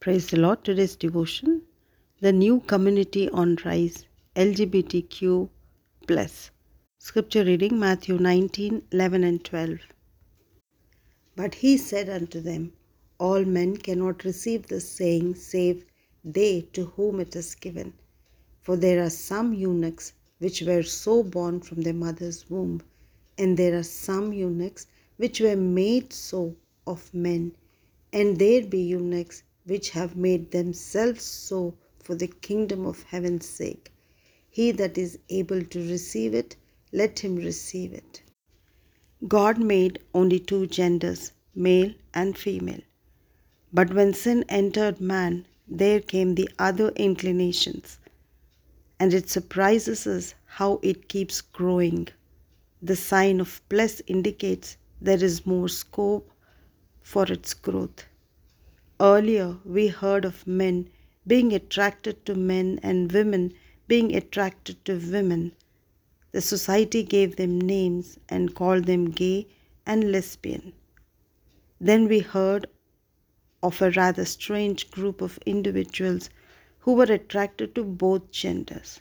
Praise the Lord. Today's devotion The New Community on Rise LGBTQ. Plus. Scripture reading Matthew 19 11 and 12. But he said unto them, All men cannot receive this saying save they to whom it is given. For there are some eunuchs which were so born from their mother's womb, and there are some eunuchs which were made so of men, and there be eunuchs which have made themselves so for the kingdom of heaven's sake. He that is able to receive it, let him receive it. God made only two genders, male and female. But when sin entered man, there came the other inclinations. And it surprises us how it keeps growing. The sign of plus indicates there is more scope for its growth. Earlier, we heard of men being attracted to men and women being attracted to women. The society gave them names and called them gay and lesbian. Then we heard of a rather strange group of individuals who were attracted to both genders.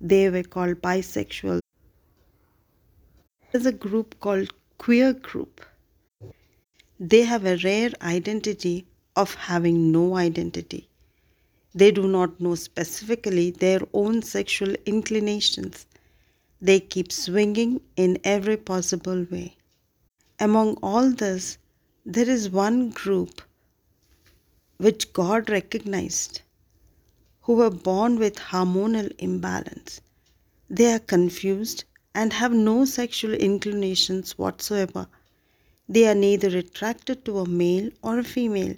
They were called bisexual. There's a group called queer group. They have a rare identity of having no identity. They do not know specifically their own sexual inclinations. They keep swinging in every possible way. Among all this, there is one group which God recognized who were born with hormonal imbalance. They are confused and have no sexual inclinations whatsoever. They are neither attracted to a male or a female.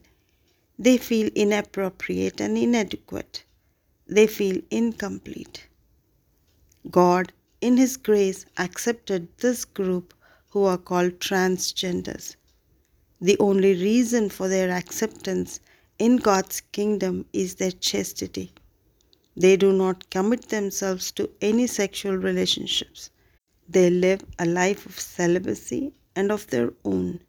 They feel inappropriate and inadequate. They feel incomplete. God, in His grace, accepted this group who are called transgenders. The only reason for their acceptance in God's kingdom is their chastity. They do not commit themselves to any sexual relationships. They live a life of celibacy and of their own.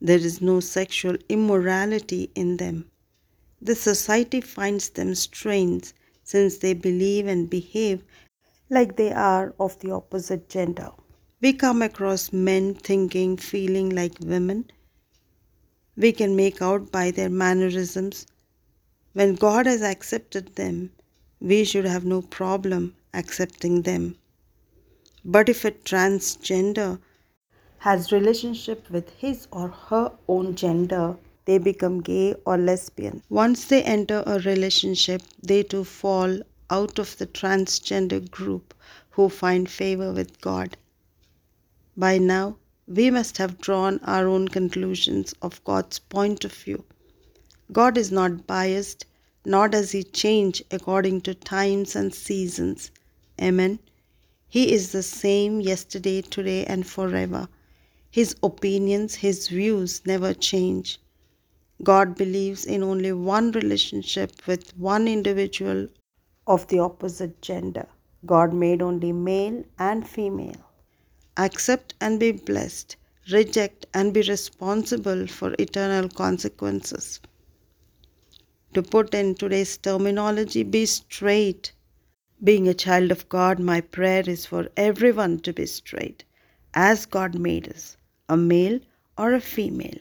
There is no sexual immorality in them. The society finds them strange since they believe and behave like they are of the opposite gender. We come across men thinking, feeling like women. We can make out by their mannerisms. When God has accepted them, we should have no problem accepting them. But if a transgender has relationship with his or her own gender, they become gay or lesbian. Once they enter a relationship, they too fall out of the transgender group who find favor with God. By now, we must have drawn our own conclusions of God's point of view. God is not biased, nor does he change according to times and seasons. Amen. He is the same yesterday, today, and forever. His opinions, his views never change. God believes in only one relationship with one individual of the opposite gender. God made only male and female. Accept and be blessed, reject and be responsible for eternal consequences. To put in today's terminology, be straight. Being a child of God, my prayer is for everyone to be straight, as God made us a male or a female.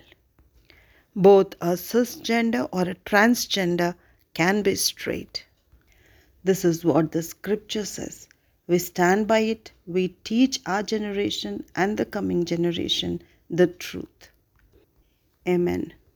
Both a cisgender or a transgender can be straight. This is what the scripture says. We stand by it, we teach our generation and the coming generation the truth. Amen.